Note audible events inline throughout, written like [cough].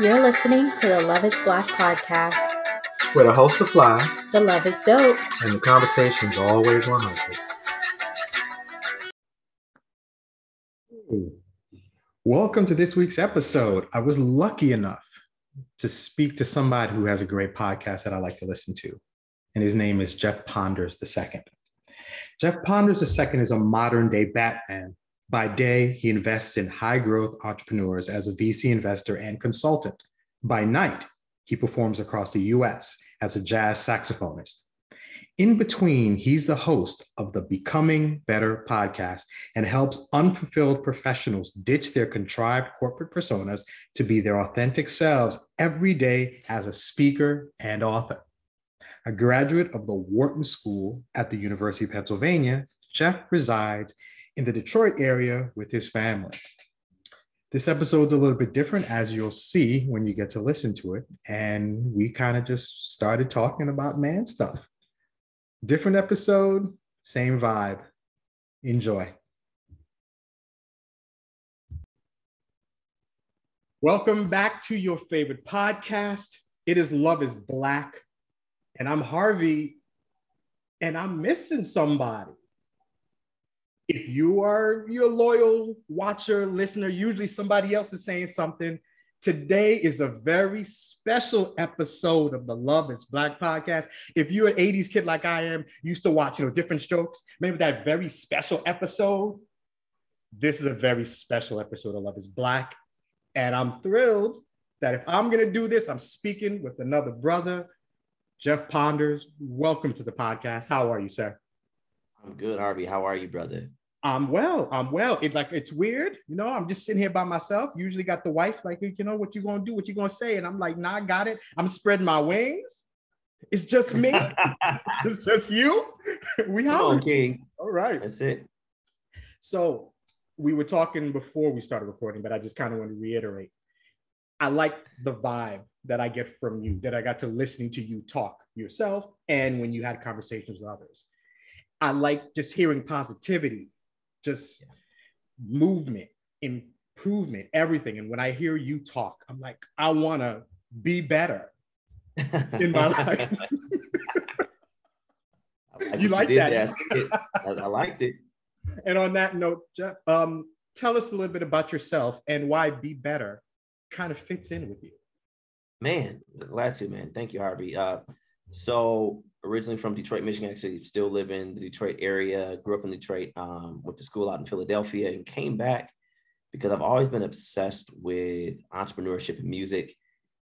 You're listening to the Love is Black podcast. Where the host are fly The love is dope. and the conversation's always 100. Welcome to this week's episode. I was lucky enough to speak to somebody who has a great podcast that I like to listen to, and his name is Jeff Ponders II. Jeff Ponders II is a modern day Batman. By day, he invests in high growth entrepreneurs as a VC investor and consultant. By night, he performs across the US as a jazz saxophonist. In between, he's the host of the Becoming Better podcast and helps unfulfilled professionals ditch their contrived corporate personas to be their authentic selves every day as a speaker and author. A graduate of the Wharton School at the University of Pennsylvania, Jeff resides in the Detroit area with his family. This episode's a little bit different, as you'll see when you get to listen to it. And we kind of just started talking about man stuff. Different episode, same vibe. Enjoy. Welcome back to your favorite podcast. It is Love is Black. And I'm Harvey, and I'm missing somebody. If you are your loyal watcher, listener, usually somebody else is saying something. Today is a very special episode of the Love is Black podcast. If you're an 80s kid like I am, used to watch, you know, Diff'rent Strokes, maybe that very special episode. This is a very special episode of Love is Black. And I'm thrilled that if I'm going to do this, I'm speaking with another brother, Jeff Ponders. Welcome to the podcast. How are you, sir? I'm good, Harvey. How are you, brother? I'm well. I'm well. It's like it's weird, you know. I'm just sitting here by myself. Usually got the wife, like, you know, what you gonna do? What you gonna say? And I'm like, nah, I got it. I'm spreading my wings. It's just me. [laughs] it's just you. we have King. All right. That's it. So we were talking before we started recording, but I just kind of want to reiterate. I like the vibe that I get from you, that I got to listening to you talk yourself and when you had conversations with others. I like just hearing positivity, just movement, improvement, everything. And when I hear you talk, I'm like, I want to be better [laughs] in my life. You [laughs] like did that? I, I liked it. and on that note, Jeff, um, tell us a little bit about yourself and why Be Better kind of fits in with you. Man, glad to, man. Thank you, Harvey. Uh, so originally from Detroit, Michigan, actually still live in the Detroit area, grew up in Detroit, um, went to school out in Philadelphia and came back because I've always been obsessed with entrepreneurship and music.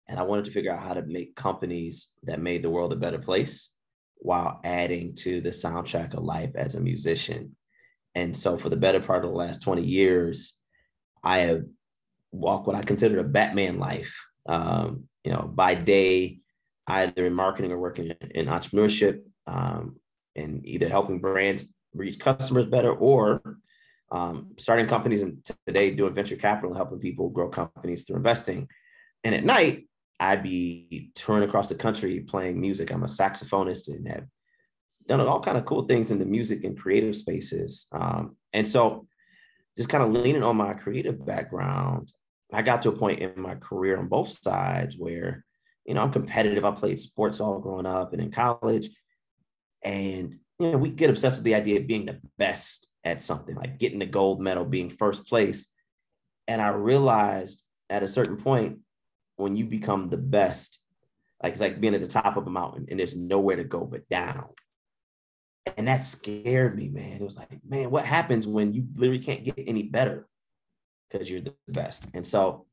And I wanted to figure out how to make companies that made the world a better place while adding to the soundtrack of life as a musician. And so for the better part of the last 20 years, I have walked what I consider a Batman life. Um, you know, by day, either in marketing or working in entrepreneurship, um, and either helping brands reach customers better or um, starting companies and today doing venture capital, helping people grow companies through investing. And at night, I'd be touring across the country playing music. I'm a saxophonist and have done all kind of cool things in the music and creative spaces. Um, and so just kind of leaning on my creative background, I got to a point in my career on both sides where, you know, I'm competitive. I played sports all growing up and in college. And, you know, we get obsessed with the idea of being the best at something, like getting the gold medal, being first place. And I realized at a certain point, when you become the best, like it's like being at the top of a mountain and there's nowhere to go but down. And that scared me, man. It was like, man, what happens when you literally can't get any better because you're the best? And so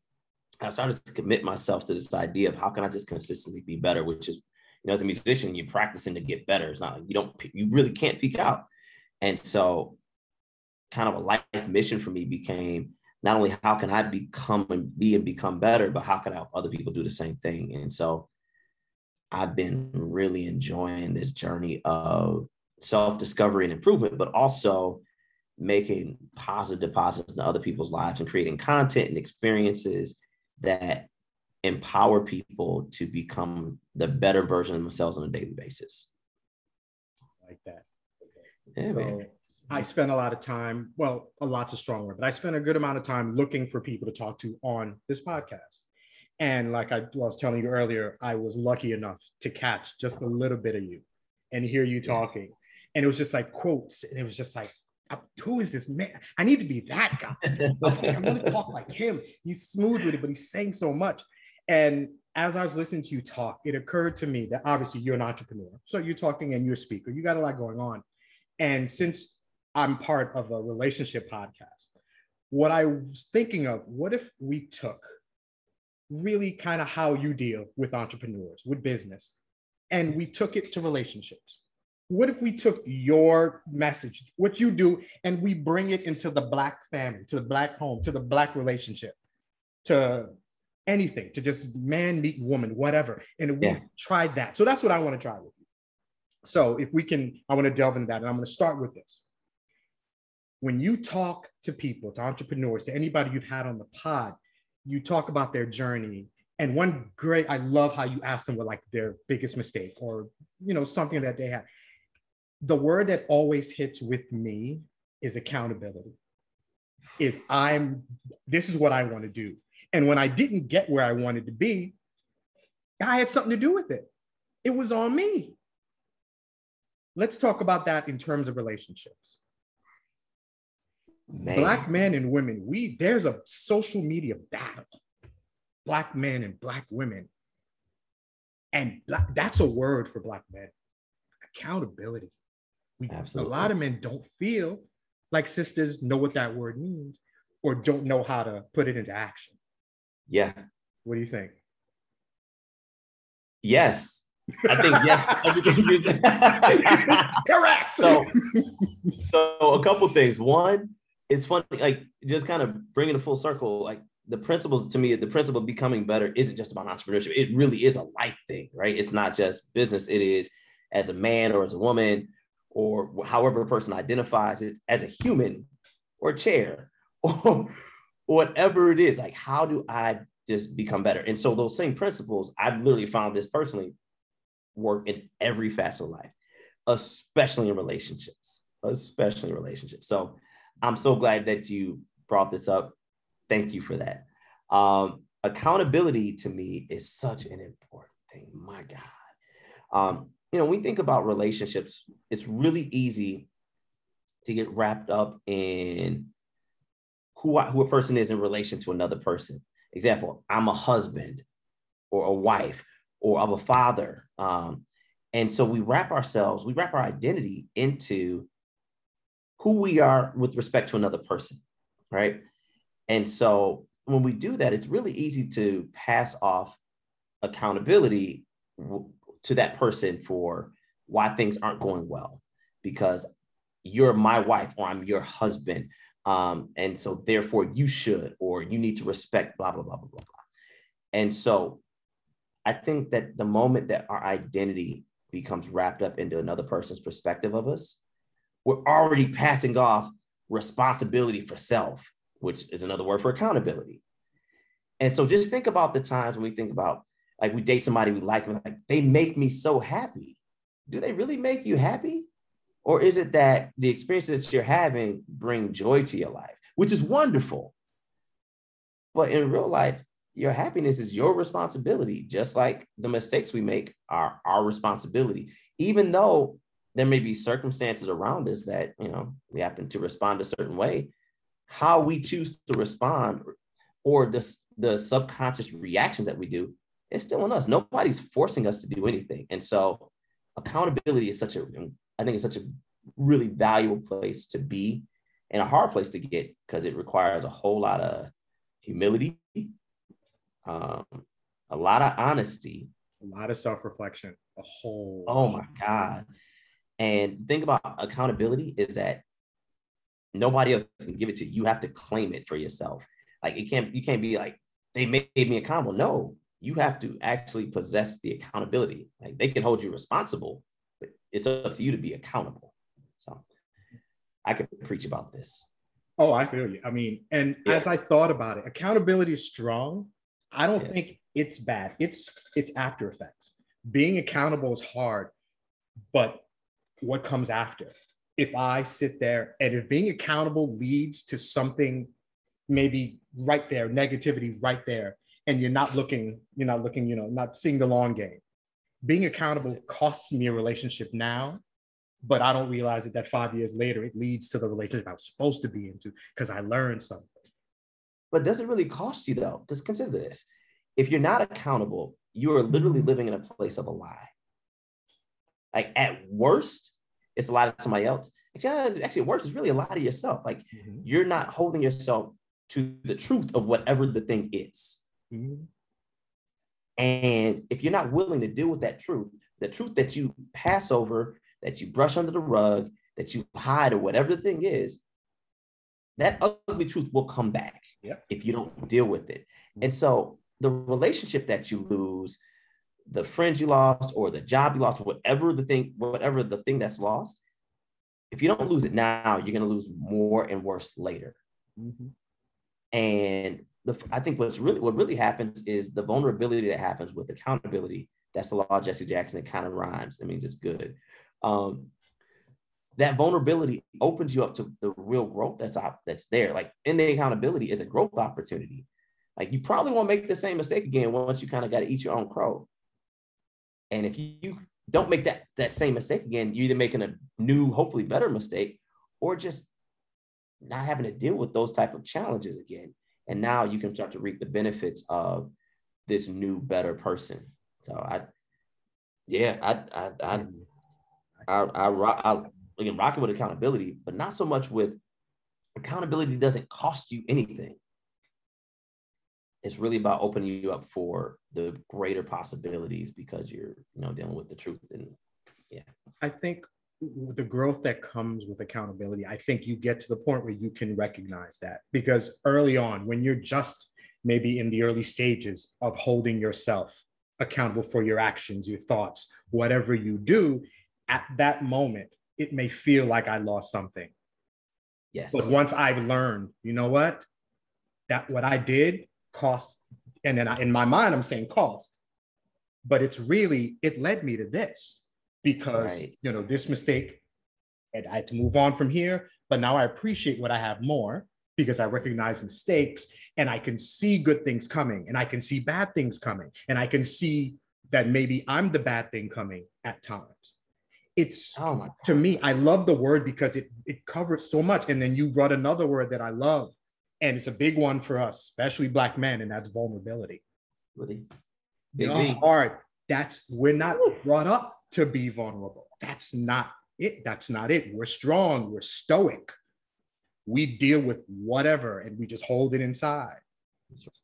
I started to commit myself to this idea of how can I just consistently be better, which is, you know, as a musician, you're practicing to get better. It's not like you don't, you really can't peak out. And so kind of a life mission for me became not only how can I become and be and become better, but how can I help other people do the same thing? And so I've been really enjoying this journey of self-discovery and improvement, but also making positive deposits in other people's lives and creating content and experiences that empower people to become the better version of themselves on a daily basis. Like that. Yeah, so man. I spent a lot of time, well, a lot's a strong word, but I spent a good amount of time looking for people to talk to on this podcast. And like I was telling you earlier, I was lucky enough to catch just a little bit of you and hear you talking. And it was just like quotes. And it was just like, who is this man? I need to be that guy. [laughs] I was like, I want to talk like him. He's smooth with it, but he's saying so much. And as I was listening to you talk, it occurred to me that obviously you're an entrepreneur. So you're talking and you're a speaker. You got a lot going on. And since I'm part of a relationship podcast, what I was thinking of, what if we took really kind of how you deal with entrepreneurs, with business, and we took it to relationships? What if we took your message, what you do, and we bring it into the Black family, to the Black home, to the Black relationship, to anything, to just man meet woman, whatever. And we Yeah. tried that. So that's what I want to try with you. So if we can, I want to delve into that. And I'm going to start with this. When you talk to people, to entrepreneurs, to anybody you've had on the pod, you talk about their journey. And one great, I love how you ask them what like their biggest mistake or you know something that they had. The word that always hits with me is accountability. Is I'm this is what I want to do. And when I didn't get where I wanted to be, I had something to do with it. It was on me. Let's talk about that in terms of relationships. Man. Black men and women, we there's a social media battle. Black men and black women. And black, that's a word for black men. Accountability. We Absolutely. a lot of men don't feel like sisters know what that word means or don't know how to put it into action. Yeah. What do you think? Yes. I think yes. [laughs] Everything you said. [laughs] Correct. so, so a couple things. One, it's funny, like just kind of bringing it full circle. Like the principles to me, the principle of becoming better isn't just about entrepreneurship. It really is a life thing, right? It's not just business. It is as a man or as a woman or however a person identifies it as a human or chair [laughs] or whatever it is. Like, how do I just become better? And so those same principles, I've literally found this personally work in every facet of life, especially in relationships, especially in relationships. So I'm so glad that you brought this up. Thank you for that. Um, accountability to me is such an important thing. My God. Um, you know, we think about relationships, it's really easy to get wrapped up in who, I, who a person is in relation to another person. Example, I'm a husband or a wife or I'm a father. Um, and so we wrap ourselves, we wrap our identity into who we are with respect to another person, right? And so when we do that, it's really easy to pass off accountability to that person for why things aren't going well because you're my wife or I'm your husband. Um, and so therefore you should or you need to respect blah, blah, blah, blah, blah, blah. And so I think that the moment that our identity becomes wrapped up into another person's perspective of us, we're already passing off responsibility for self, which is another word for accountability. And so just think about the times when we think about like we date somebody we like, and like they make me so happy. Do they really make you happy? Or is it that the experiences that you're having bring joy to your life, which is wonderful? But in real life, your happiness is your responsibility, just like the mistakes we make are our responsibility, even though there may be circumstances around us that you know we happen to respond a certain way how we choose to respond or the, the subconscious reactions that we do it's still on us nobody's forcing us to do anything and so accountability is such a i think it's such a really valuable place to be and a hard place to get because it requires a whole lot of humility um, a lot of honesty a lot of self-reflection. A whole Oh my God. And the thing about accountability is that nobody else can give it to you. You have to claim it for yourself. Like it can't, you can't be like, they made me accountable. No, you have to actually possess the accountability. Like they can hold you responsible, but it's up to you to be accountable. So I could preach about this. Oh, I feel you. I mean, and Yeah. as I thought about it, accountability is strong. I don't Yeah. think it's bad. It's it's after effects. Being accountable is hard, but what comes after. If I sit there and if being accountable leads to something maybe right there, negativity right there, and you're not looking, you're not looking, you know, not seeing the long game. Being accountable costs me a relationship now, but I don't realize it that five years later it leads to the relationship I was supposed to be into because I learned something. But does it really cost you though? Because consider this: if you're not accountable, you are literally living in a place of a lie. Like at worst, it's a lie to somebody else. Actually, actually, at worst, it's really a lie to yourself. Like mm-hmm. you're not holding yourself to the truth of whatever the thing is. Mm-hmm. And if you're not willing to deal with that truth, the truth that you pass over, that you brush under the rug, that you hide, or whatever the thing is, that ugly truth will come back yep. if you don't deal with it. And so the relationship that you lose, the friends you lost, or the job you lost, whatever the thing, whatever the thing that's lost, if you don't lose it now, you're going to lose more and worse later. Mm-hmm. And the, I think what's really what really happens is the vulnerability that happens with accountability. That's the law of Jesse Jackson. It kind of rhymes. That means it's good. Um, that vulnerability opens you up to the real growth that's op- that's there. Like in the accountability is a growth opportunity. Like you probably won't make the same mistake again once you kind of got to eat your own crow. And if you don't make that that same mistake again, you're either making a new, hopefully better mistake, or just not having to deal with those type of challenges again. And now you can start to reap the benefits of this new, better person. So I, yeah, I, I, I, I, I, rock, I again rocking with accountability, but not so much with accountability doesn't cost you anything. It's really about opening you up for the greater possibilities because you're, you know, dealing with the truth and yeah. I think the growth that comes with accountability, I think you get to the point where you can recognize that because early on, when you're just maybe in the early stages of holding yourself accountable for your actions, your thoughts, whatever you do, at that moment, it may feel like I lost something. Yes. But once I've learned, you know what? That what I did cost, and then I, in my mind, I'm saying cost, but it's really, it led me to this because right. you know this mistake and I had to move on from here. But now I appreciate what I have more because I recognize mistakes and I can see good things coming and I can see bad things coming and I can see that maybe I'm the bad thing coming at times. It's oh to me, I love the word because it it covers so much. And then you brought another word that I love, and it's a big one for us, especially black men, and that's vulnerability. Really? Know, hard. That's we're not brought up to be vulnerable. That's not it. That's not it. We're strong. We're stoic. We deal with whatever and we just hold it inside.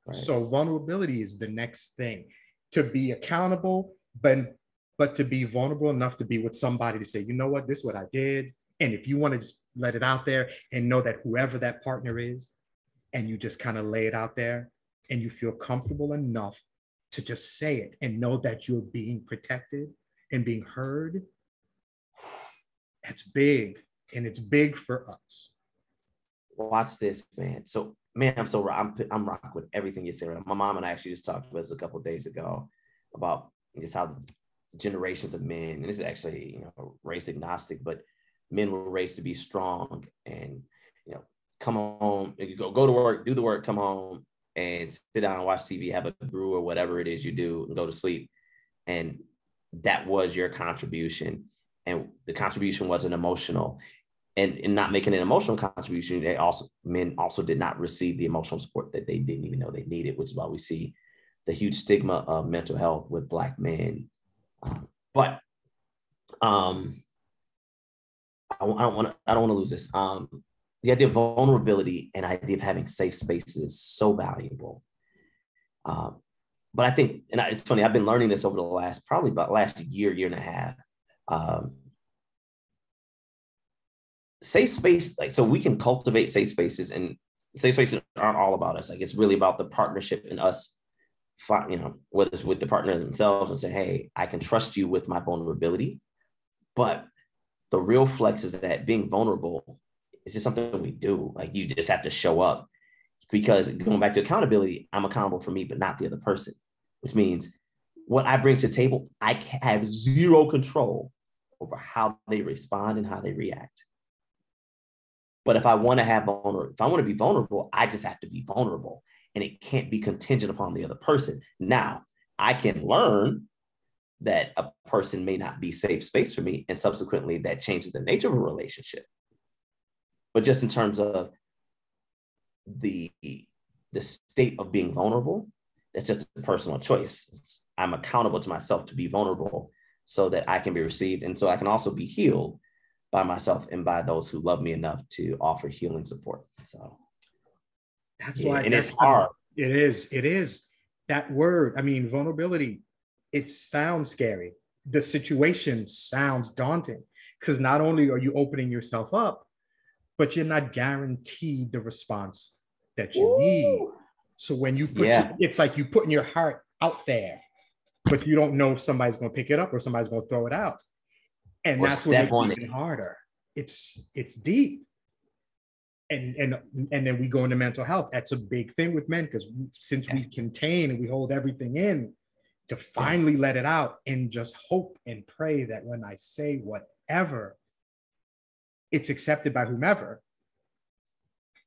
Right. So vulnerability is the next thing to be accountable, but but to be vulnerable enough to be with somebody to say, you know what, this is what I did. And if you want to just let it out there and know that whoever that partner is, and you just kind of lay it out there and you feel comfortable enough to just say it and know that you're being protected and being heard, that's big. And it's big for us. Watch this, man. So, man, I'm so I'm I'm rock with everything you're saying. My mom and I actually just talked to us a couple days ago about just how generations of men, and this is actually you know race agnostic, but men were raised to be strong and you know come home, go go to work, do the work, come home, and sit down and watch TV, have a brew or whatever it is you do, and go to sleep. And that was your contribution. And the contribution wasn't emotional. And not making an emotional contribution they also men also did not receive the emotional support that they didn't even know they needed which is why we see the huge stigma of mental health with black men. Um, but um i, I don't want to i don't want to lose this. Um the idea of vulnerability and idea of having safe spaces is so valuable. Um, but I think, and it's funny, I've been learning this over the last probably about last year, year and a half. Um, safe space, like so we can cultivate safe spaces and safe spaces aren't all about us. Like it's really about the partnership and us, you know, whether it's with the partner themselves and say, hey, I can trust you with my vulnerability. But the real flex is that being vulnerable is just something we do. Like you just have to show up because going back to accountability, I'm accountable for me, but not the other person which means what I bring to the table, I have zero control over how they respond and how they react. But if I want to have vulnerable, if I want to be vulnerable, I just have to be vulnerable and it can't be contingent upon the other person. Now, I can learn that a person may not be safe space for me and subsequently that changes the nature of a relationship. But just in terms of the the state of being vulnerable, that's just a personal choice. It's, I'm accountable to myself to be vulnerable so that I can be received and so I can also be healed by myself and by those who love me enough to offer healing support. So that's yeah, why and that's it's hard. It is. It is that word. I mean, vulnerability. It sounds scary. The situation sounds daunting because not only are you opening yourself up, but you're not guaranteed the response that you Ooh. need. So when you put, yeah. it's like you putting your heart out there, but you don't know if somebody's going to pick it up or somebody's going to throw it out and or that's what makes it even harder. It's it's deep, and and and then we go into mental health. That's a big thing with men because since we contain and we hold everything in, to finally let it out and just hope and pray that when I say whatever, it's accepted by whomever.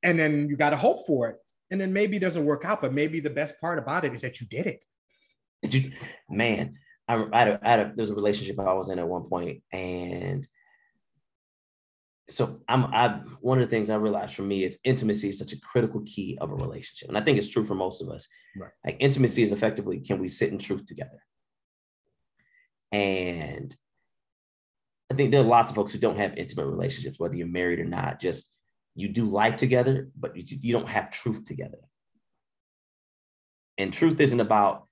And then you got to hope for it. And then maybe it doesn't work out, but maybe the best part about it is that you did it. Man, I, I, had a, I had a, there was a relationship I was in at one point, and so I'm I one of the things I realized for me is intimacy is such a critical key of a relationship. And I think it's true for most of us. Right. Like intimacy is effectively can we sit in truth together? And I think there are lots of folks who don't have intimate relationships, whether you're married or not, just you do life together, but you, you don't have truth together. And truth isn't about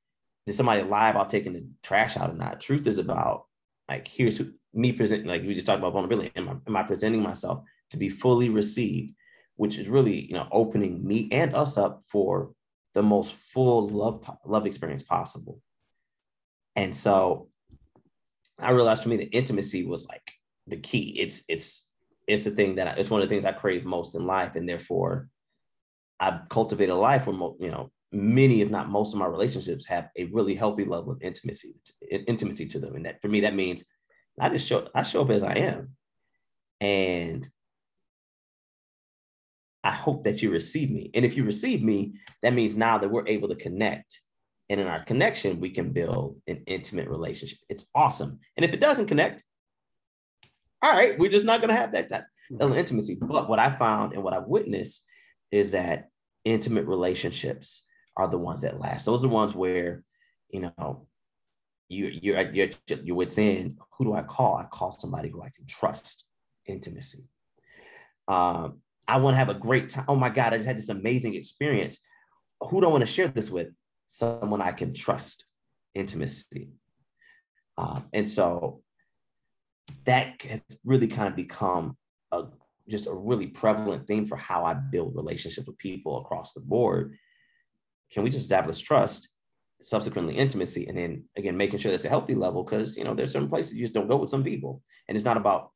did somebody lie about taking the trash out or not? Truth is about like here's who, me presenting. Like we just talked about vulnerability. Am I, am I presenting myself to be fully received, which is really you know opening me and us up for the most full love love experience possible. And so I realized for me that intimacy was like the key. It's it's it's the thing that I, it's one of the things I crave most in life, and therefore I cultivate a life where you know many, if not most of my relationships have a really healthy level of intimacy, intimacy to them. And that for me, that means I just show, I show up as I am. And I hope that you receive me. And if you receive me, that means now that we're able to connect. And in our connection, we can build an intimate relationship. It's awesome. And if it doesn't connect, all right, we're just not going to have that type of intimacy. But what I found and what I've witnessed is that intimate relationships are the ones that last. Those are the ones where, you know, you you're you're you're what's in. Who do I call? I call somebody who I can trust. Intimacy. Um, I want to have a great time. Oh my God, I just had this amazing experience. Who do I want to share this with? Someone I can trust. Intimacy. Um, and so that has really kind of become a just a really prevalent theme for how I build relationships with people across the board can we just establish trust, subsequently intimacy, and then again making sure that's a healthy level because you know there's certain places you just don't go with some people, and it's not about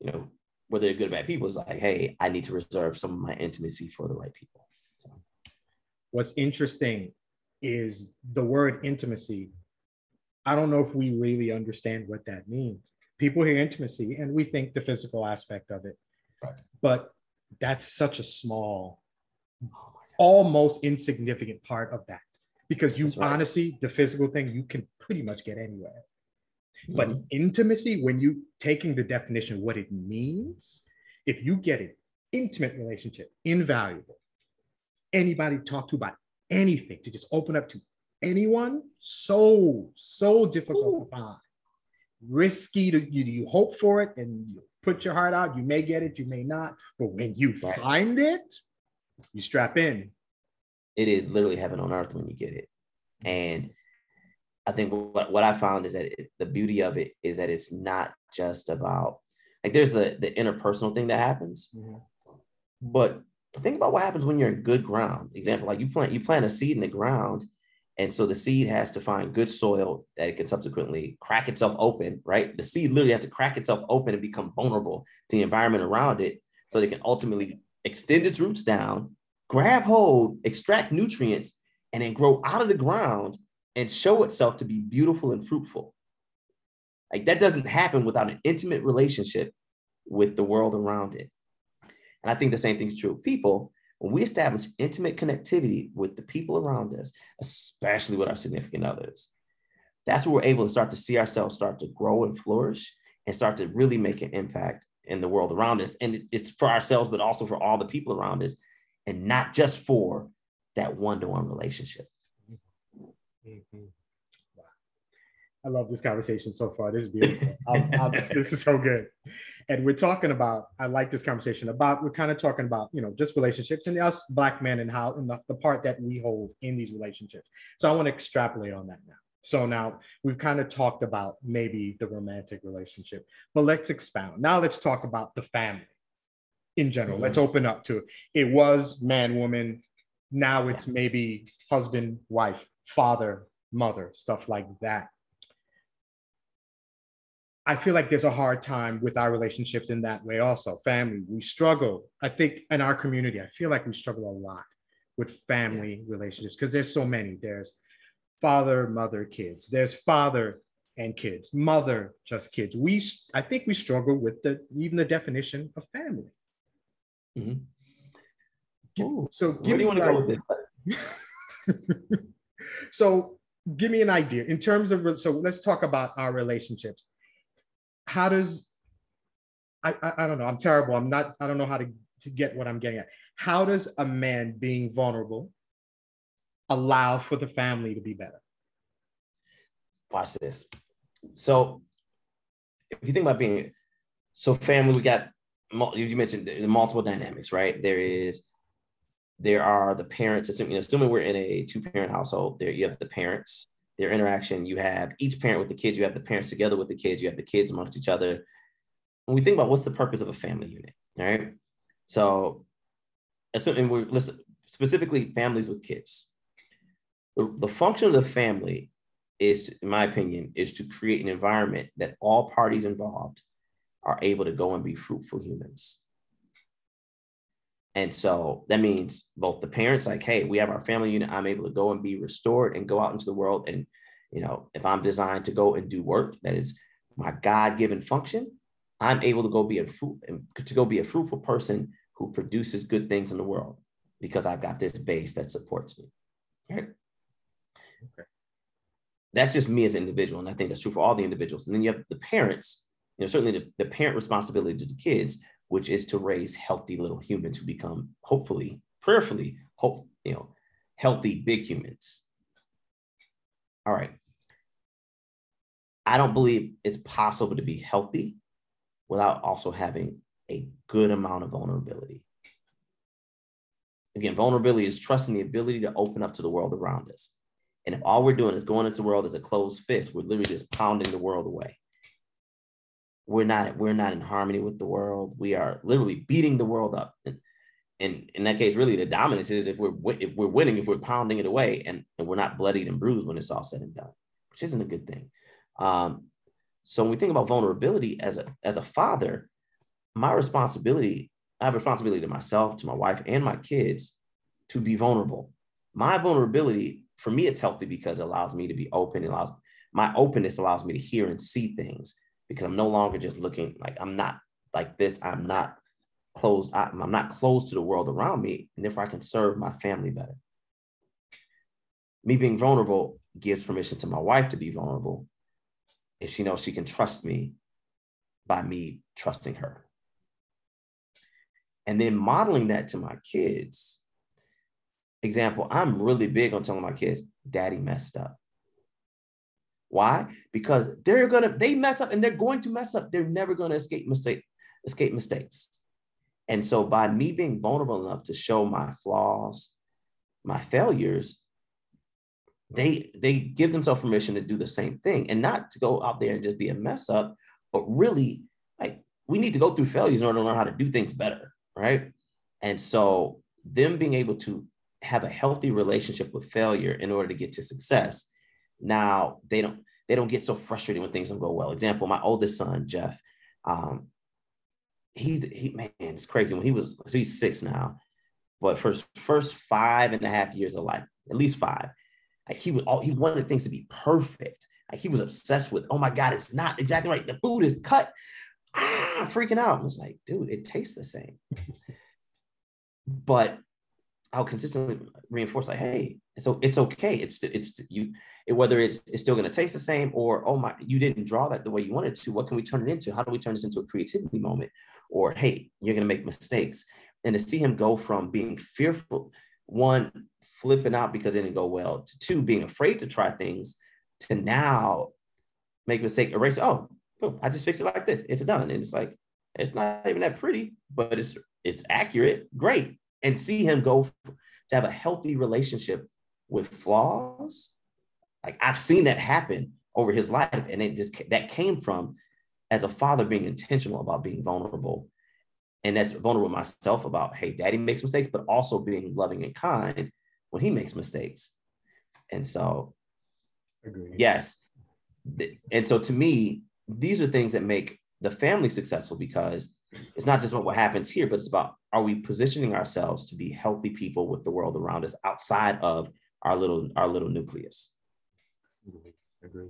you know whether they're good or bad people. It's like, hey, I need to reserve some of my intimacy for the right people. So. What's interesting is the word intimacy. I don't know if we really understand what that means. People hear intimacy and we think the physical aspect of it, right. but that's such a small oh almost insignificant part of that because you right. honestly the physical thing you can pretty much get anywhere mm-hmm. but intimacy when you taking the definition of what it means if you get an intimate relationship invaluable anybody talk to about anything to just open up to anyone so so difficult Ooh. to find risky to you you hope for it and you put your heart out you may get it you may not but when you right. find it you strap in. It is literally heaven on earth when you get it. And I think what, what I found is that it, the beauty of it is that it's not just about like there's the the interpersonal thing that happens, mm-hmm. but think about what happens when you're in good ground. Example, like you plant you plant a seed in the ground, and so the seed has to find good soil that it can subsequently crack itself open. Right, the seed literally has to crack itself open and become vulnerable to the environment around it, so they can ultimately extend its roots down grab hold, extract nutrients, and then grow out of the ground and show itself to be beautiful and fruitful. Like that doesn't happen without an intimate relationship with the world around it. And I think the same thing is true of people. When we establish intimate connectivity with the people around us, especially with our significant others, that's where we're able to start to see ourselves start to grow and flourish and start to really make an impact in the world around us. And it's for ourselves, but also for all the people around us, and not just for that one to one relationship. Mm-hmm. I love this conversation so far. This is beautiful. I'm, I'm, [laughs] this is so good. And we're talking about, I like this conversation about, we're kind of talking about, you know, just relationships and us black men and how, and the, the part that we hold in these relationships. So I want to extrapolate on that now. So now we've kind of talked about maybe the romantic relationship, but let's expound. Now let's talk about the family in general. Mm-hmm. Let's open up to it. It was man, woman. Now it's maybe husband, wife, father, mother, stuff like that. I feel like there's a hard time with our relationships in that way also. Family, we struggle. I think in our community, I feel like we struggle a lot with family relationships because there's so many. There's father, mother, kids. There's father and kids, mother, just kids. We, I think we struggle with the even the definition of family. Mm-hmm. Ooh, so give me you want to go with it? [laughs] so give me an idea in terms of so let's talk about our relationships how does I, I, I don't know i'm terrible. I'm not i don't know how to, to get what i'm getting at. How does a man being vulnerable allow for the family to be better? Watch this. So if you think about being so family we got you mentioned the multiple dynamics right? There is there are the parents assuming, assuming we're in a two parent household there you have the parents their interaction. You have each parent with the kids, you have the parents together with the kids, you have the kids amongst each other. When we think about what's the purpose of a family unit, right? So, and we're listen, specifically families with kids. The, the function of the family is, in my opinion, is to create an environment that all parties involved are able to go and be fruitful humans. And so that means both the parents, like, hey, we have our family unit. I'm able to go and be restored and go out into the world. And, you know, if I'm designed to go and do work that is my God-given function, I'm able to go be a fruit to go be a fruitful person who produces good things in the world because I've got this base that supports me. Right. Okay. That's just me as an individual. And I think that's true for all the individuals. And then you have the parents, you know, certainly the, the parent responsibility to the kids, which is to raise healthy little humans who become hopefully, prayerfully, hope, you know, healthy big humans. All right. I don't believe it's possible to be healthy without also having a good amount of vulnerability. Again, vulnerability is trusting the ability to open up to the world around us. And if all we're doing is going into the world as a closed fist, we're literally just pounding the world away we're not we're not in harmony with the world. We are literally beating the world up. And, and in that case, really the dominance is if we're if we're winning, if we're pounding it away, and, and we're not bloodied and bruised when it's all said and done, which isn't a good thing. Um, so when we think about vulnerability as a as a father, my responsibility, I have a responsibility to myself, to my wife, and my kids to be vulnerable. My vulnerability, for me, it's healthy because it allows me to be open. It allows my openness allows me to hear and see things because I'm no longer just looking like I'm not like this. I'm not closed. I'm not closed to the world around me, and therefore I can serve my family better. Me being vulnerable gives permission to my wife to be vulnerable if she knows she can trust me by me trusting her. And then modeling that to my kids. Example, I'm really big on telling my kids, daddy messed up. Why? Because they're gonna they mess up and they're going to mess up. They're never to escape mistake escape mistakes. And so by me being vulnerable enough to show my flaws, my failures, they they give themselves permission to do the same thing and not to go out there and just be a mess up, but really like we need to go through failures in order to learn how to do things better, right? And so them being able to have a healthy relationship with failure in order to get to success now they don't they don't get so frustrated when things don't go well. Example, my oldest son, Jeff, um, he's he man, it's crazy. When he was so he's six now, but for first five and a half years of life, at least five, like he was all he wanted things to be perfect. Like he was obsessed with, oh my God, it's not exactly right. The food is cut. Ah, freaking out. I was like, dude, it tastes the same. [laughs] but I'll consistently reinforce like, hey, so it's okay. It's it's you it, whether it's it's still going to taste the same or oh my, you didn't draw that the way you wanted to. What can we turn it into? How do we turn this into a creativity moment? Or hey, you're going to make mistakes. And to see him go from being fearful, one flipping out because it didn't go well, to two being afraid to try things, to now make a mistake, erase. Oh, boom, I just fixed it like this. It's done. And it's like it's not even that pretty, but it's it's accurate. Great and see him go to have a healthy relationship with flaws. Like I've seen that happen over his life, and it just that came from as a father being intentional about being vulnerable, and that's vulnerable myself about hey, daddy makes mistakes, but also being loving and kind when he makes mistakes. And so, Agreed. yes, and so to me, these are things that make the family successful because it's not just about what happens here, but it's about are we positioning ourselves to be healthy people with the world around us outside of our little our little nucleus. Agree.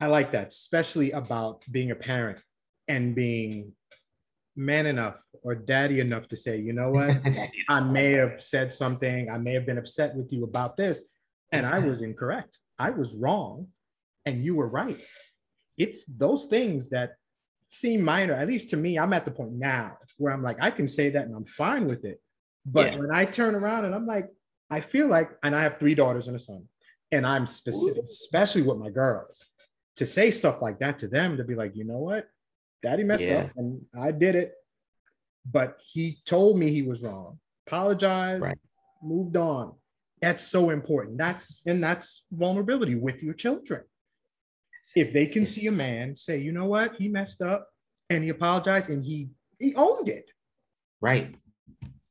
I like that, especially about being a parent and being man enough or daddy enough to say, you know what, [laughs] I may have said something, I may have been upset with you about this, and I was incorrect. I was wrong, and you were right. It's those things that seem minor. At least to me, I'm at the point now where I'm like, I can say that and I'm fine with it. But yeah. when I turn around and I'm like, I feel like, and I have three daughters and a son, and I'm specific, especially with my girls, to say stuff like that to them, to be like, you know what, daddy messed yeah. up and I did it. But he told me he was wrong, apologized, right. moved on. That's so important. That's and that's vulnerability with your children if they can see a man say, you know what, he messed up and he apologized and he he owned it. Right.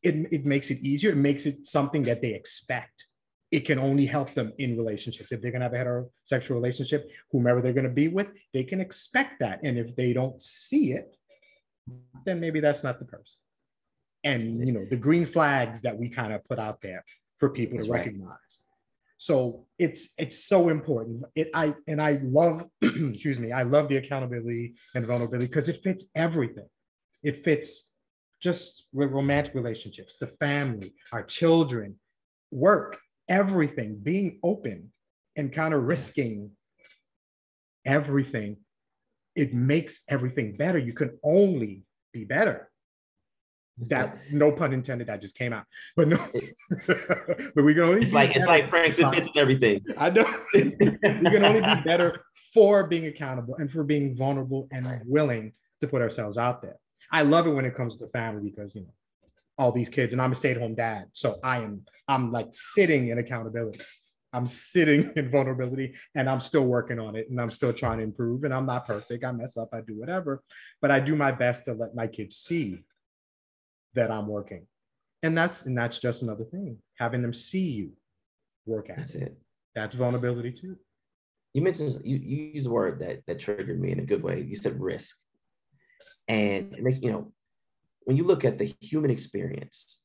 It, it makes it easier. It makes it something that they expect. It can only help them in relationships. If they're gonna have a heterosexual relationship, whomever they're gonna be with, they can expect that. And if they don't see it, then maybe that's not the person. And you know, the green flags that we kind of put out there for people that's to recognize. Right so it's it's so important. It I and I love, [clears throat] excuse me, I love the accountability and vulnerability because it fits everything. It fits just romantic relationships, the family, our children, work, everything, being open and kind of risking everything. It makes everything better. You can only be better that no pun intended. That just came out, but no. [laughs] but we can only. It's like it's like Frank fits everything. I know. [laughs] we can only be better for being accountable and for being vulnerable and willing to put ourselves out there. I love it when it comes to family because you know all these kids, and I'm a stay-at-home dad, so I am I'm like sitting in accountability. I'm sitting [laughs] in vulnerability and I'm still working on it and I'm still trying to improve and I'm not perfect. I mess up, I do whatever, but I do my best to let my kids see that I'm working. And that's and that's just another thing. Having them see you work at that's it. it. That's vulnerability too. You mentioned you, you used a word that that triggered me in a good way. You said risk. And it makes you know, when you look at the human experience,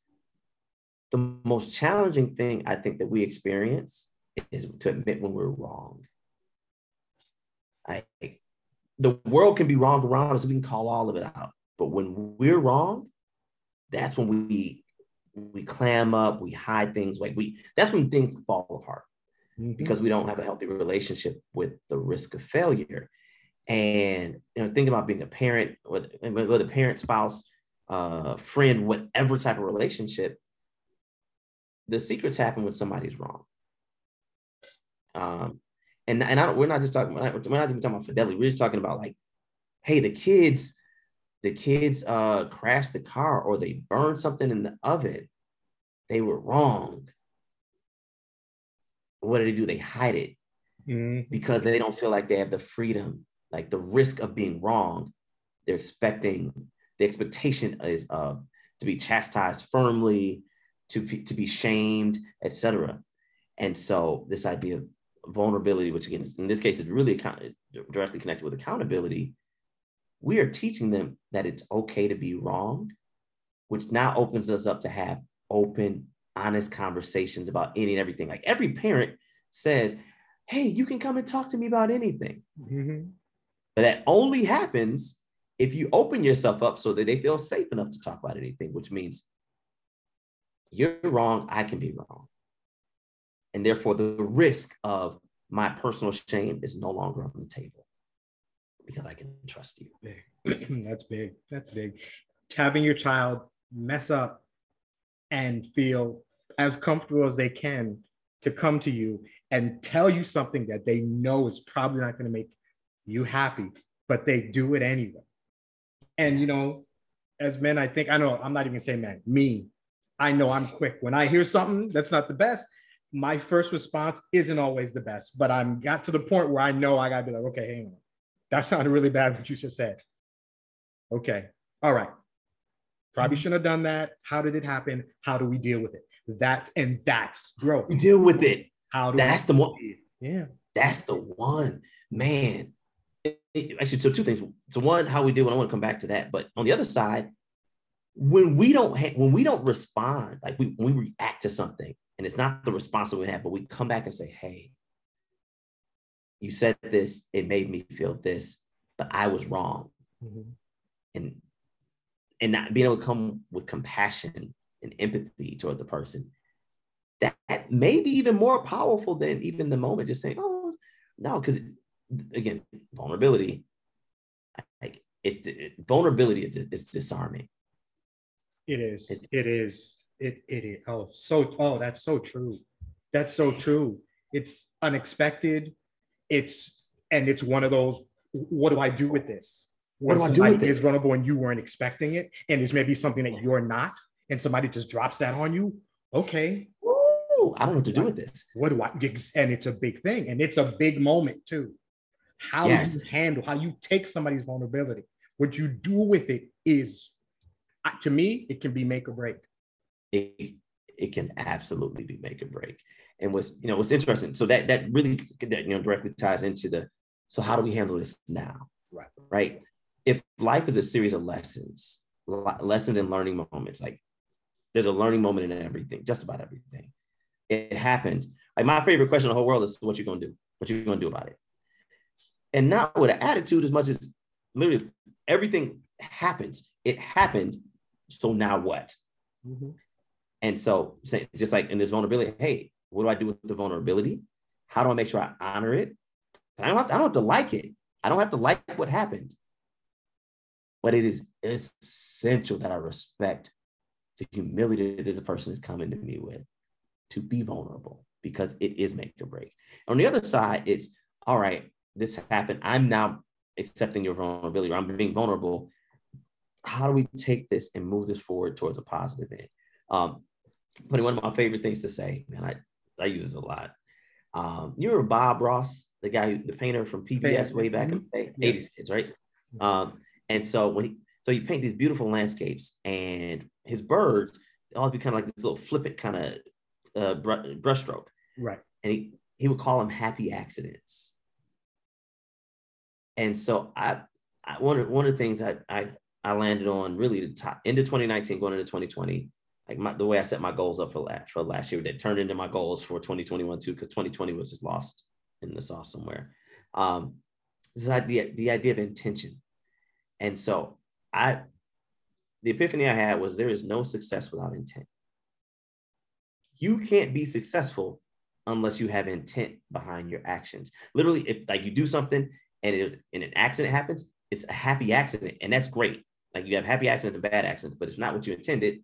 the most challenging thing I think that we experience is to admit when we're wrong. I, the world can be wrong around us, we can call all of it out. But when we're wrong, that's when we we clam up, we hide things. Like we, that's when things fall apart mm-hmm. because we don't have a healthy relationship with the risk of failure. And you know, think about being a parent, with with a parent, spouse, uh, friend, whatever type of relationship. The secrets happen when somebody's wrong. Um, and and I don't, we're not just talking. We're not even talking about fidelity. We're just talking about like, hey, the kids the kids uh, crashed the car or they burned something in the oven, they were wrong. What do they do? They hide it mm-hmm. because they don't feel like they have the freedom, like the risk of being wrong. They're expecting the expectation is uh, to be chastised firmly, to to be shamed, etc. And so this idea of vulnerability, which again in this case is really account- directly connected with accountability, we are teaching them that it's okay to be wrong, which now opens us up to have open, honest conversations about any and everything. Like every parent says, hey, you can come and talk to me about anything. Mhm. But that only happens if you open yourself up so that they feel safe enough to talk about anything, which means you're wrong, I can be wrong. And therefore, the risk of my personal shame is no longer on the table because I can trust you. big. [clears throat] That's big. That's big. Having your child mess up and feel as comfortable as they can to come to you and tell you something that they know is probably not going to make you happy, but they do it anyway. And you know, as men, I think I know I'm not even saying men, me, I know I'm quick. When I hear something that's not the best, my first response isn't always the best, but I'm got to the point where I know I gotta be like, okay, hang on. That sounded really bad what you just said. Okay. All right. Probably Mm-hmm. shouldn't have done that. How did it happen? How do we deal with it? That's and that's growth. You deal with it. How do That's we, the one. yeah. That's the one, man. It- it- actually, so two things. So one, how we do, and I want to come back to that. But on the other side, when we don't ha- when we don't respond, like we we react to something, and it's not the response that we have, but we come back and say, "Hey, you said this. It made me feel this, but I was wrong." Mhm. and and not being able to come with compassion and empathy toward the person that, that may be even more powerful than even the moment just saying oh no because again vulnerability like if it, vulnerability is, is disarming It is. It's- it is. It it is. Oh, so oh, that's so true. That's so true. It's unexpected. It's and it's one of those. What do I do with this? What do I do with this? Is vulnerable and you weren't expecting it, and it's maybe something that you're not, and somebody just drops that on you. Okay, Ooh, i don't know what to do with this what do I? And it's a big thing, and it's a big moment too. How Yes. you handle, how you take somebody's vulnerability, what you do with it is, to me, it can be make or break. it, it can absolutely be make or break. And what's you know what's interesting, so that that really that you know directly ties into the so how do we handle this now? Right. Right. If life is a series of lessons, lessons and learning moments, like there's a learning moment in everything, just about everything. It happened. Like my favorite question in the whole world is what you gonna do? What you gonna do about it? And not with an attitude as much as literally everything happens. It happened. So now what? Mm-hmm. And so, just like in this vulnerability, hey, what do I do with the vulnerability? How do I make sure I honor it? I don't have to, I don't have to like it. I don't have to like what happened. But it is essential that I respect the humility that this person is coming to me with to be vulnerable because it is make or break. On the other side, it's all right, this happened. I'm now accepting your vulnerability or I'm being vulnerable. How do we take this and move this forward towards a positive end? Um, but one of my favorite things to say, man, I, I use this a lot. Um, you remember Bob Ross, the guy, who, the painter from PBS Painter, way back in the 80s kids, right? Um, and so when he, so he paint these beautiful landscapes and his birds, they always be kind of like this little flippant kind of uh, br- brushstroke. Right. And he, he would call them happy accidents. And so I, I one of one of the things I I, I landed on really the top into 2019 going into 2020 like my, the way I set my goals up for last for last year that turned into my goals for 2021 too because 2020 was just lost in the sauce somewhere. Um, this idea the idea of intention, and so I the epiphany I had was there is no success without intent. You can't be successful unless you have intent behind your actions. Literally, if like you do something and it and an accident happens, it's a happy accident, and that's great. Like you have happy accidents and bad accidents, but it's not what you intended.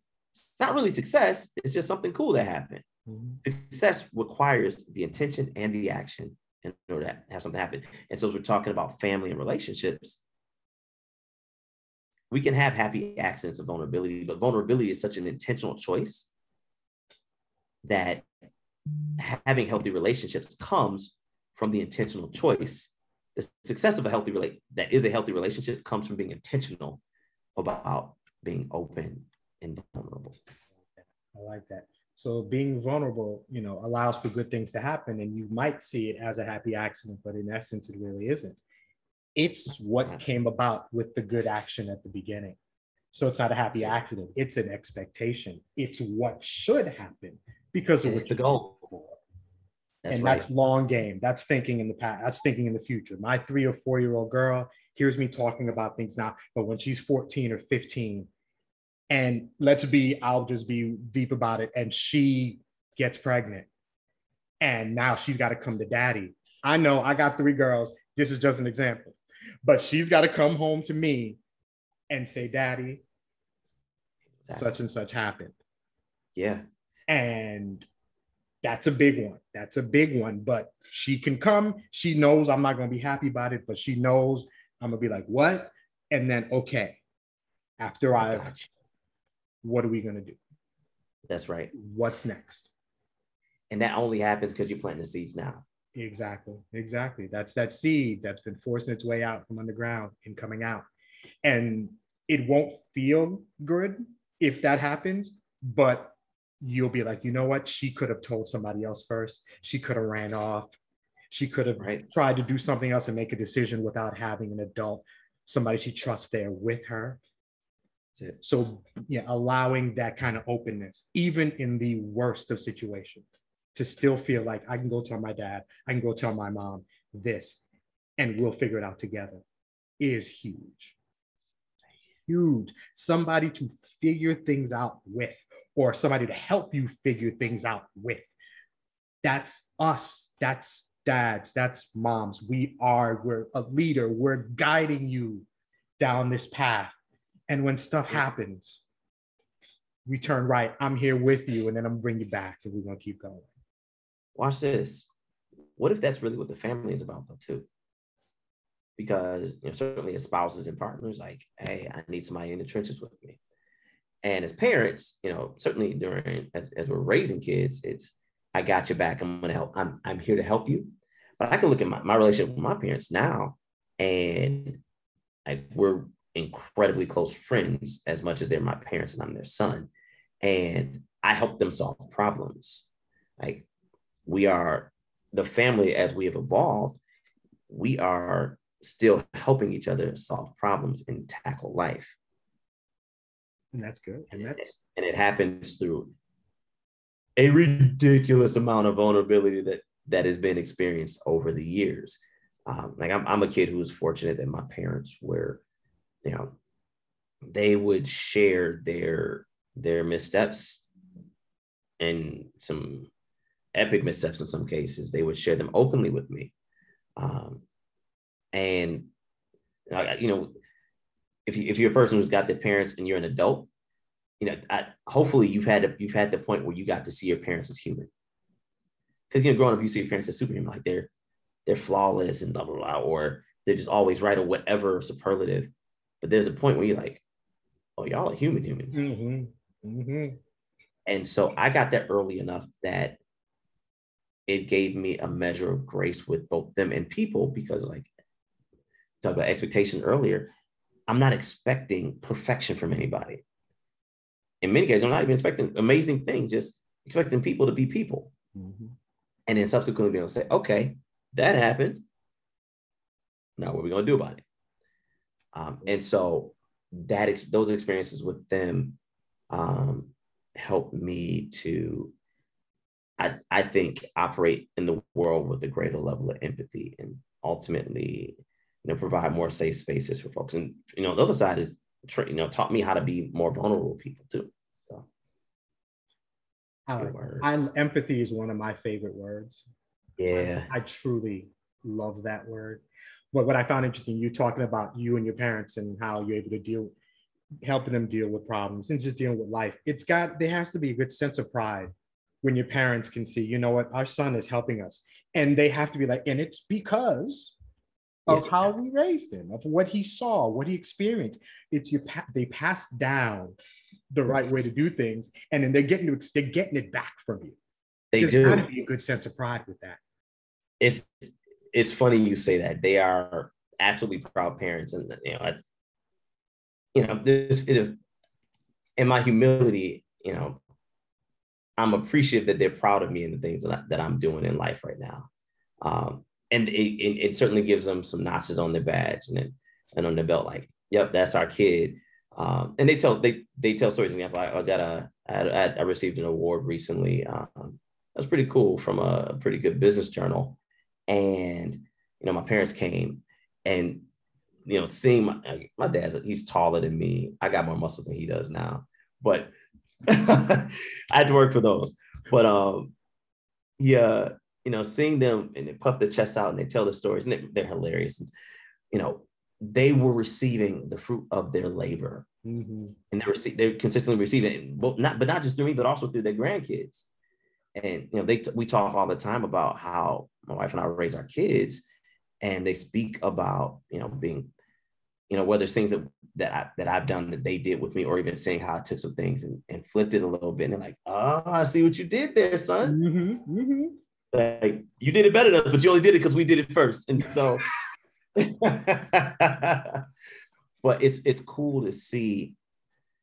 It's not really success. It's just something cool that happened. Mm-hmm. Success requires the intention and the action in order to have something happen. And so, as we're talking about family and relationships, we can have happy accidents of vulnerability, but vulnerability is such an intentional choice that having healthy relationships comes from the intentional choice. The success of a healthy relate that is a healthy relationship comes from being intentional about being open and vulnerable. I like that. So being vulnerable, you know, allows for good things to happen, and you might see it as a happy accident, but in essence, it really isn't. It's what came about with the good action at the beginning. So it's not a happy accident. It's an expectation. It's what should happen because it what the goal. before. That's and right. that's long game. That's thinking in the past. That's thinking in the future. My three or four year old girl hears me talking about things now, but when she's 14 or 15, and let's be, I'll just be deep about it, and she gets pregnant, and now she's got to come to daddy. I know I got three girls. This is just an example, but she's got to come home to me and say, Daddy, such and such happened. Yeah. And that's a big one. That's a big one. But she can come. She knows I'm not going to be happy about it, but she knows I'm going to be like, what? And then, okay, after I, gotcha. What are we going to do? That's right. What's next? And that only happens because you're planting the seeds now. Exactly. Exactly. That's that seed that's been forcing its way out from underground and coming out. And it won't feel good if that happens, but you'll be like, you know what? She could have told somebody else first. She could have ran off. She could have right. tried to do something else and make a decision without having an adult, somebody she trusts there with her. So, yeah, allowing that kind of openness, even in the worst of situations, to still feel like I can go tell my dad, I can go tell my mom this, and we'll figure it out together is huge. Huge. Somebody to figure things out with or somebody to help you figure things out with. That's us. That's dads. That's moms. We are, we're a leader. We're guiding you down this path. And when stuff happens, we turn right. I'm here with you, and then I'm bring you back, and we're gonna keep going. Watch this. What if that's really what the family is about, though, too? Because you know, certainly as spouses and partners, like, hey, I need somebody in the trenches with me. And as parents, you know, certainly during as, as we're raising kids, it's I got your back. I'm gonna help. I'm I'm here to help you. But I can look at my, my relationship with my parents now, and like we're incredibly close friends as much as they're my parents and I'm their son. And I help them solve problems. Like we are the family as we have evolved, we are still helping each other solve problems and tackle life and that's good. And that's and it happens through a ridiculous amount of vulnerability that that has been experienced over the years. Um, like I'm, I'm a kid who was fortunate that my parents were, you know, they would share their their missteps and some epic missteps in some cases. They would share them openly with me, um, and you know, if you if you're a person who's got their parents and you're an adult, you know, I, hopefully you've had you've had the point where you got to see your parents as human. Because you know, growing up, you see your parents as superhuman, like they're they're flawless and blah blah blah, or they're just always right or whatever superlative. But there's a point where you're like, oh, y'all are human, human. Mm-hmm. Mm-hmm. And so I got that early enough that it gave me a measure of grace with both them and people because, like, talk about expectation earlier. I'm not expecting perfection from anybody. In many cases, I'm not even expecting amazing things, just expecting people to be people. Mm-hmm. And then subsequently be able to say, okay, that happened. Now what are we going to do about it? Um, and so that ex- those experiences with them um, helped me to, I, I think, operate in the world with a greater level of empathy and ultimately you know, provide more safe spaces for folks. And you know, the other side is you know taught me how to be more vulnerable people too. So, I, I, empathy is one of my favorite words. Yeah, I, I truly love that word. But what I found interesting, you talking about you and your parents and how you're able to deal, helping them deal with problems and just dealing with life. It's got there has to be a good sense of pride when your parents can see, you know what, our son is helping us, and they have to be like, and it's because of yeah. how we raised him, of what he saw, what he experienced. It's you. They pass down the right way to do things, and then they're getting to, they're getting it back from you. They There's do. Got to be a good sense of pride with that. It's it's funny you say that. They are absolutely proud parents, and you know, I, you know, this it, in my humility, you know, I'm appreciative that they're proud of me and the things that, I, that I'm doing in life right now. Um, and it, it, it, certainly gives them some notches on their badge and then, and on their belt, like, yep, that's our kid. Um, and they tell they they tell stories. For example, I, I got a I, I received an award recently um, pretty cool from a pretty good business journal. And you know, my parents came and you know, seeing my my dad's he's taller than me. I got more muscles than he does now, but [laughs] I had to work for those. But um, yeah, you know, seeing them and they puff their chests out and they tell the stories and they, they're hilarious. And, you know, they were receiving the fruit of their labor, mm-hmm. and they're, rece- they're consistently receiving it, but not but not just through me, but also through their grandkids. And you know, they we talk all the time about how my wife and I raise our kids, and they speak about you know being, you know, whether it's things that that I that I've done that they did with me, or even saying how I took some things and, and flipped it a little bit, and they're like, "Oh, I see what you did there, son. Mm-hmm, mm-hmm. Like you did it better than us, but you only did it because we did it first, and so." [laughs] but it's it's cool to see,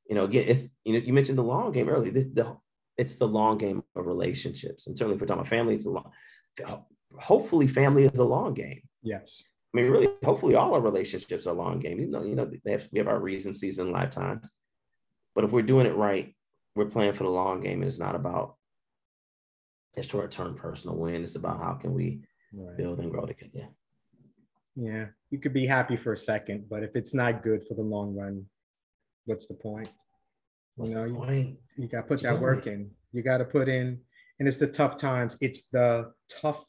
you know, again, it's you know, you mentioned the long game earlier. This the it's the long game of relationships. And certainly for talking about family, it's a long hopefully family is a long game. Yes. I mean, really, hopefully all our relationships are long game. You know, you know, have, we have our recencies season, lifetimes. But if we're doing it right, we're playing for the long game. And it's not about a short-term personal win. It's about how can we right. build and grow together. Yeah, you could be happy for a second, but if it's not good for the long run, what's the point? What's you know? You, you got to put that work in. You got to put in, and it's the tough times. It's the tough,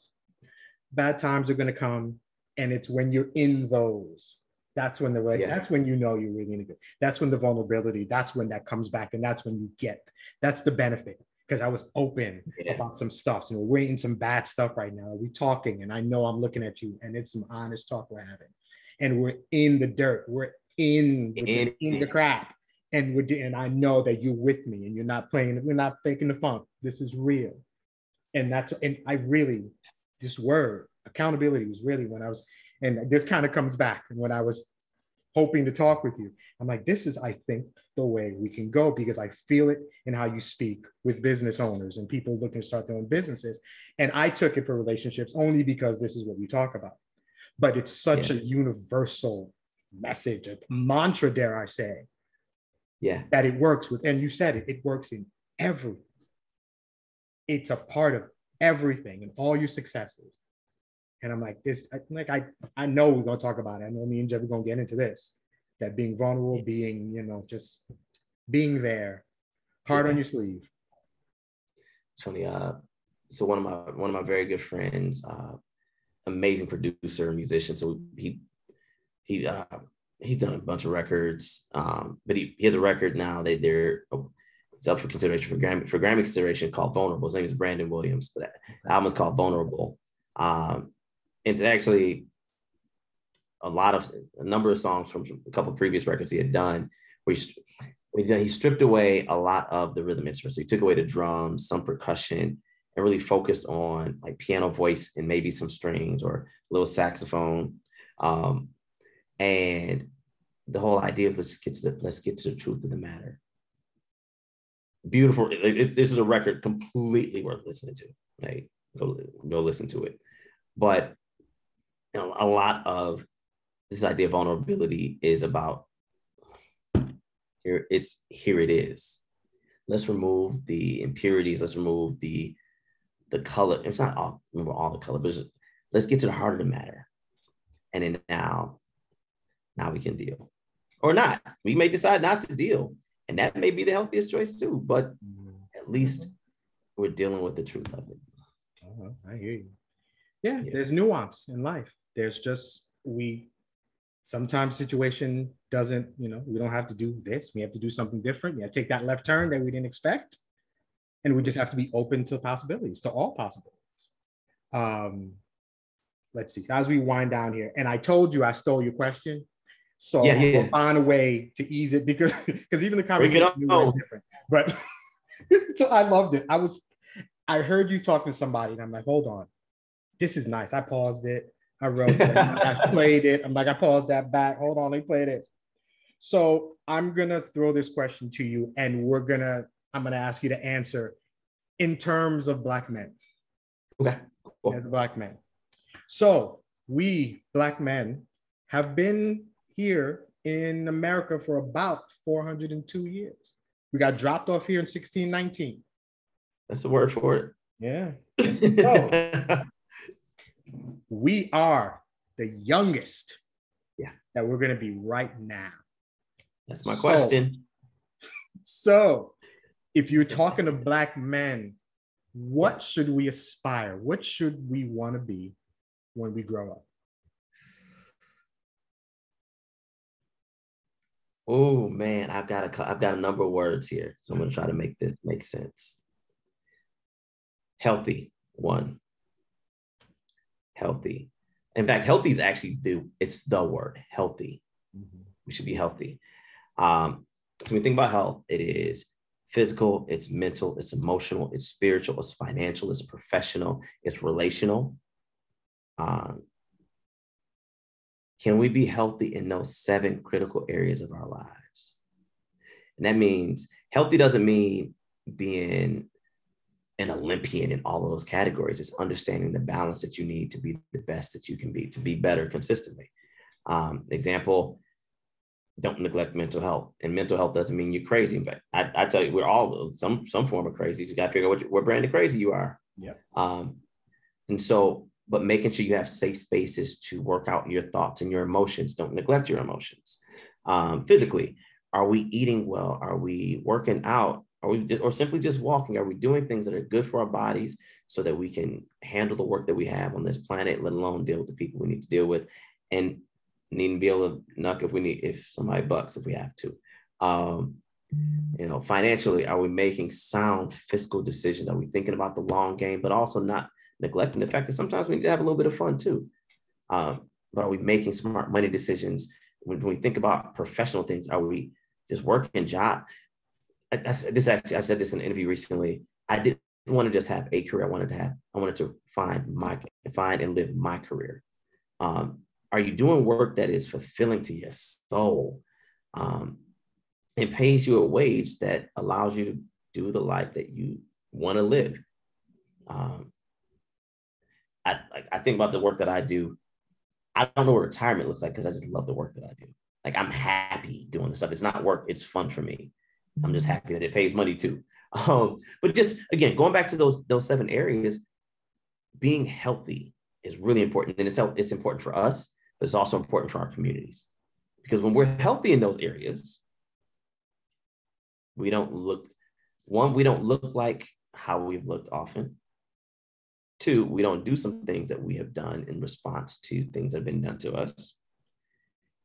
bad times are going to come, and it's when you're in those. That's when the yeah. that's when you know you're really in good. That's when the vulnerability. That's when that comes back, and that's when you get. That's the benefit because I was open yeah. about some stuff. So we're in some bad stuff right now. We're talking, and I know I'm looking at you, and it's some honest talk we're having. And we're in the dirt. We're in in, in the crap. And we're and I know that you're with me and you're not playing, we're not faking the funk. This is real. And that's and I really, this word, accountability was really when I was, and this kind of comes back. And when I was hoping to talk with you. I'm like, this is, I think, the way we can go because I feel it in how you speak with business owners and people looking to start their own businesses. And I took it for relationships only because this is what we talk about. But it's such yeah. a universal message, a mantra, dare I say. Yeah. That it works with, and you said it, it works in every, it's a part of everything and all your successes. And I'm like, this, like, I, I know we're going to talk about it. I know me and Jeff are going to get into this, that being vulnerable, being, you know, just being there, hard yeah. on your sleeve. It's funny. Uh, so one of my, one of my very good friends, uh, amazing producer, musician. So he, he, uh, he's done a bunch of records. Um, but he, he has a record now that they're, it's up for consideration for Grammy, for Grammy consideration called Vulnerable. His name is Brandon Williams, but the album is called Vulnerable. Um, it's actually a lot of a number of songs from a couple previous records he had done where he, he stripped away a lot of the rhythm instruments. So he took away the drums, some percussion, and really focused on like piano voice and maybe some strings or a little saxophone. Um, and the whole idea of let's get to the let's get to the truth of the matter. Beautiful. This is a record completely worth listening to. Like go go listen to it. But you know, a lot of this idea of vulnerability is about here it's here it is let's remove the impurities let's remove the the color it's not all remember all the color but let's get to the heart of the matter and then now now we can deal or not we may decide not to deal and that may be the healthiest choice too but at least we're dealing with the truth of it uh-huh. i hear you yeah, yeah there's nuance in life there's just we sometimes situation doesn't, you know, we don't have to do this. We have to do something different. We have to take that left turn that we didn't expect. And we just have to be open to possibilities, to all possibilities. Um, let's see, as we wind down here, and I told you I stole your question. So yeah, yeah. we'll find a way to ease it because [laughs] because even the conversation was different. But [laughs] so I loved it. I was I heard you talking to somebody, and I'm like, hold on, this is nice. I paused it. I wrote it. I [laughs] played it. I'm like, I paused that back. Hold on, let me play this. So I'm gonna throw this question to you, and we're gonna I'm gonna ask you to answer in terms of black men. Okay. Cool. As black men. So we black men have been here in America for about 402 years. We got dropped off here in 1619. That's the word for it. Yeah. [laughs] So we are the youngest. Yeah. That we're gonna be right now. That's my So- question. So, if you're talking to black men, what should we aspire? What should we want to be when we grow up? Oh man, I've got a I've got a number of words here, so I'm gonna try to make this make sense. Healthy, one. Healthy. In fact, healthy is actually the it's the word healthy. We should be healthy. Um, so when we think about health, it is physical, it's mental, it's emotional, it's spiritual, it's financial, it's professional, it's relational. Um, can we be healthy in those seven critical areas of our lives? And that means healthy doesn't mean being an Olympian in all of those categories. It's understanding the balance that you need to be the best that you can be, to be better consistently. Um, example, don't neglect mental health. And mental health doesn't mean you're crazy. But I, I tell you, we're all some some form of crazy. You got to figure out what, you- what brand of crazy you are. Yeah. Um, and so, but making sure you have safe spaces to work out your thoughts and your emotions. Don't neglect your emotions. Um, physically, are we eating well? Are we working out? Are we or simply just walking? Are we doing things that are good for our bodies so that we can handle the work that we have on this planet, let alone deal with the people we need to deal with, and need to be able to knock if we need if somebody bucks if we have to. Um, you know, financially, are we making sound fiscal decisions? Are we thinking about the long game, but also not neglecting the fact that sometimes we need to have a little bit of fun too? Um, but are we making smart money decisions? When, when we think about professional things, are we just working job? I, I, this actually, I said this in an interview recently. I didn't want to just have a career. I wanted to have, I wanted to find my, find and live my career. Um, are you doing work that is fulfilling to your soul um, and pays you a wage that allows you to do the life that you want to live um, I, I think about the work that i do. I don't know what retirement looks like because i just love the work that i do. Like i'm happy doing the stuff. It's not work it's fun for me. I'm just happy that it pays money too. [laughs] Um, but just again going back to those those seven areas being healthy is really important and it's, it's important for us but it's also important for our communities. Because when we're healthy in those areas we don't look one we don't look like how we've looked often two we don't do some things that we have done in response to things that have been done to us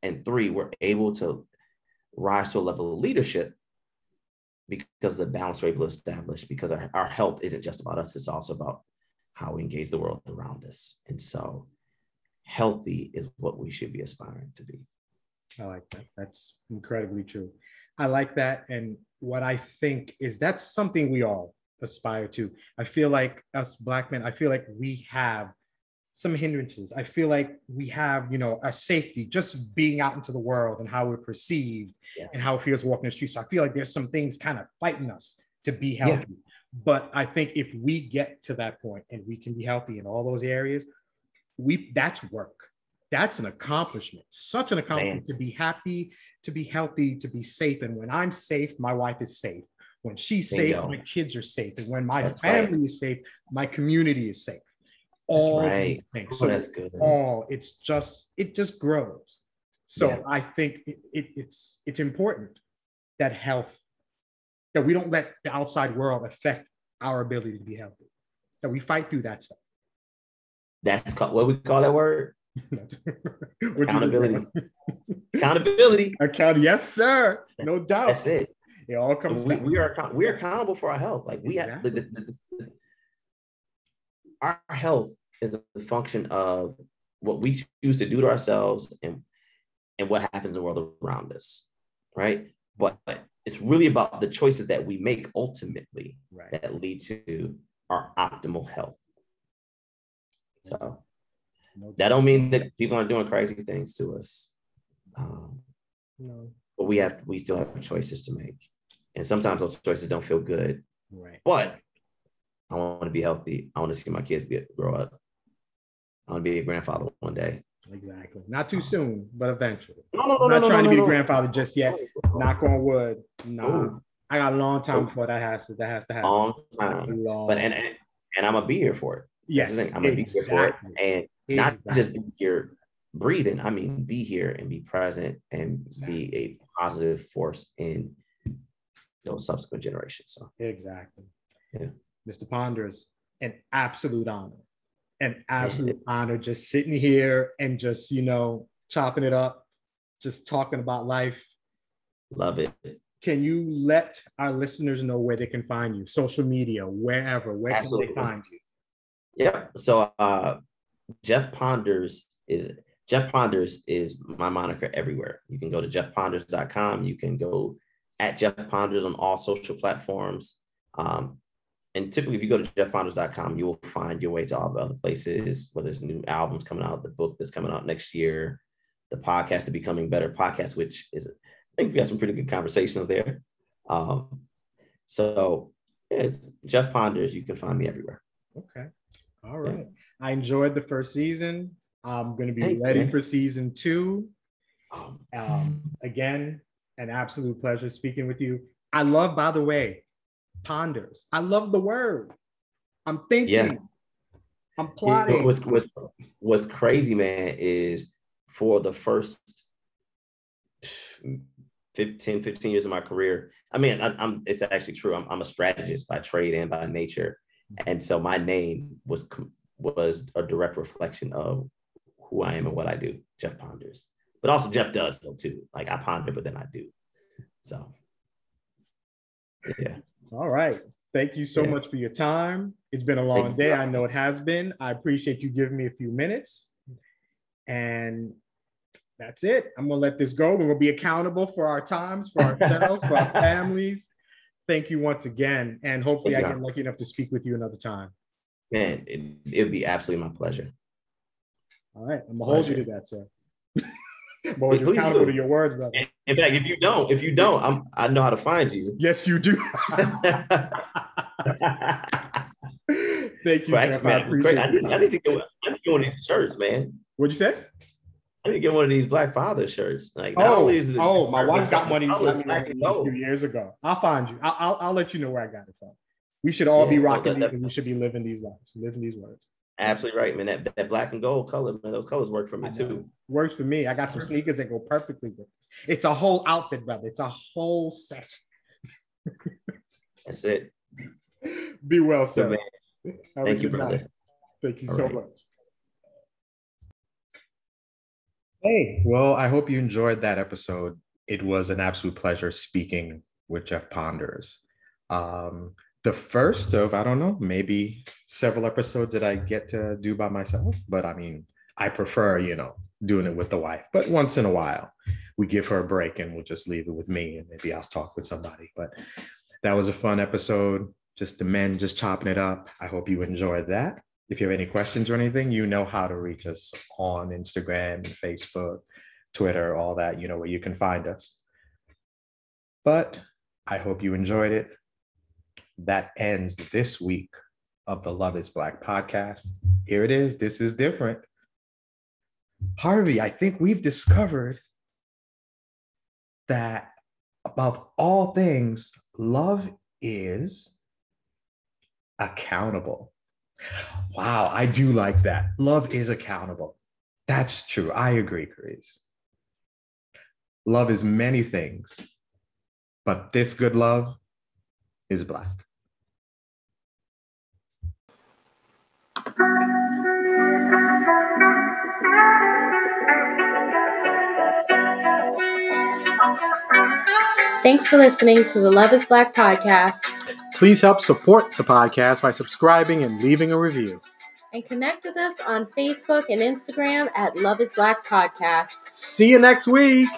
and three we're able to rise to a level of leadership because the balance we're able to establish because our, our health isn't just about us it's also about how we engage the world around us and so healthy is what we should be aspiring to be I like that. That's incredibly true. I like that. And what I think is that's something we all aspire to. I feel like us black men, I feel like we have some hindrances. I feel like we have, you know, a safety just being out into the world and how we're perceived Yeah. and how it feels walking the streets. So I feel like there's some things kind of fighting us to be healthy. But I think if we get to that point and we can be healthy in all those areas, we that's work. That's an accomplishment. Such an accomplishment to be happy, to be healthy, to be safe. And when I'm safe, my wife is safe. When she's safe, my kids are safe. And when my That's right. family is safe, my community is safe. All right. these things. Oh, So that's good. all it's just it just grows. So Yeah. I think it, it, it's it's important that health that we don't let the outside world affect our ability to be healthy. That we fight through that stuff. That's called, what we call that word? [laughs] What do you- Accountability. Accountability. Account, yes, sir. No doubt. That's it. It all comes We, we are we are accountable for our health. Like we have the, the, the, the- our health is a function of what we choose to do to ourselves and and what happens in the world around us, right? But, but it's really about the choices that we make ultimately right. that lead to our optimal health. So No that don't mean that people aren't doing crazy things to us. Um, No. but we have we still have choices to make and sometimes those choices don't feel good Right. but i want to be healthy i want to see my kids be, grow up i want to be a grandfather one day Exactly. Not too soon, but eventually. no no I'm not trying to be a grandfather just yet. Knock on wood. Nah. I got a long time before that has to that has to happen. long time long but and, and and I'm gonna be here for it. Yes, I'm gonna be here for it, exactly. and not Exactly. just be here breathing. I mean, be here and be present and be a positive force in those subsequent generations. So Exactly. Yeah. Mr. Ponders, an absolute honor. An [laughs] absolute honor just sitting here and just, you know, chopping it up, just talking about life. love it. Can you let our listeners know where they can find you? Social media, wherever, where Absolutely. can they find you? Yeah. So uh Jeff Ponders is Jeff Ponders is my moniker everywhere. You can go to jeffponders.com. You can go at Jeff Ponders on all social platforms. Um, and typically, if you go to jeffponders.com, you will find your way to all the other places, whether it's new albums coming out, the book that's coming out next year, the podcast, the Becoming Better podcast, which is, I think we got some pretty good conversations there. Um, so, yeah, it's Jeff Ponders. You can find me everywhere. Okay. All right. I enjoyed the first season. I'm going to be Thank ready man. for season two. Um, Um, again, an absolute pleasure speaking with you. I love, by the way, ponders. I love the word. I'm thinking. Yeah. I'm You know, plotting. What's, what's, what's crazy, man, is for the first 15, 15 years of my career. I mean, I, am it's actually true. I'm, I'm a strategist by trade and by nature. And so my name was was a direct reflection of who I am and what I do, Jeff Ponders. But also Jeff does though too. Like I ponder, but then I do. So yeah. All right. Thank you so Yeah. much for your time. It's been a long Thank you. day. I know it has been. I appreciate you giving me a few minutes. And that's it. I'm going to let this go. We're going to be accountable for our times, for ourselves, for our [laughs] families. Thank you once again. And hopefully, I Thank you. get lucky enough to speak with you another time. Man, it, it'd be absolutely my pleasure. All right. I'm going to hold you to that, sir. To Please accountable do. to your words, brother. In fact, if you don't, if you don't, I'm I know how to find you. Yes, you do. [laughs] [laughs] Thank you, Right, Jeff. I man, appreciate great. I, need, I need to get one- I need to get one of these shirts, man. What'd you say? I need to get one of these Black Father shirts. Like, Oh, it oh, my wife got money got me black one of and these a few years ago. I'll find you. I'll, I'll, I'll let you know where I got it from. We should all be Yeah, well, rocking that- these and we should be living these lives, living these words. Absolutely right, man. That, that black and gold color, man, those colors work for me I too. Works for me. I got some sneakers that go perfectly with this. It's a whole outfit, brother. It's a whole set. That's it. Be well, sir. man, Have thank you, good brother. night. Thank you All so right. much. Hey, well, I hope you enjoyed that episode. It was an absolute pleasure speaking with Jeff Ponders. Um, the first of, I don't know, maybe several episodes that I get to do by myself, but I mean, I prefer, you know, doing it with the wife. But once in a while, we give her a break and we'll just leave it with me and maybe I'll talk with somebody. But that was a fun episode. Just the men just chopping it up. I hope you enjoyed that. If you have any questions or anything, you know how to reach us on Instagram, Facebook, Twitter, all that. You know where you can find us. But I hope you enjoyed it. That ends this week of the Love is Black podcast. Here it is. This is different. Harvey, I think we've discovered that above all things, love is accountable. Wow, I do like that. Love is accountable. That's true. I agree, Chris. Love is many things, but this good love is black. Thanks for listening to the Love is Black podcast Please help support the podcast by subscribing and leaving a review. and connect with us on Facebook and Instagram at Love is Black Podcast. See you next week.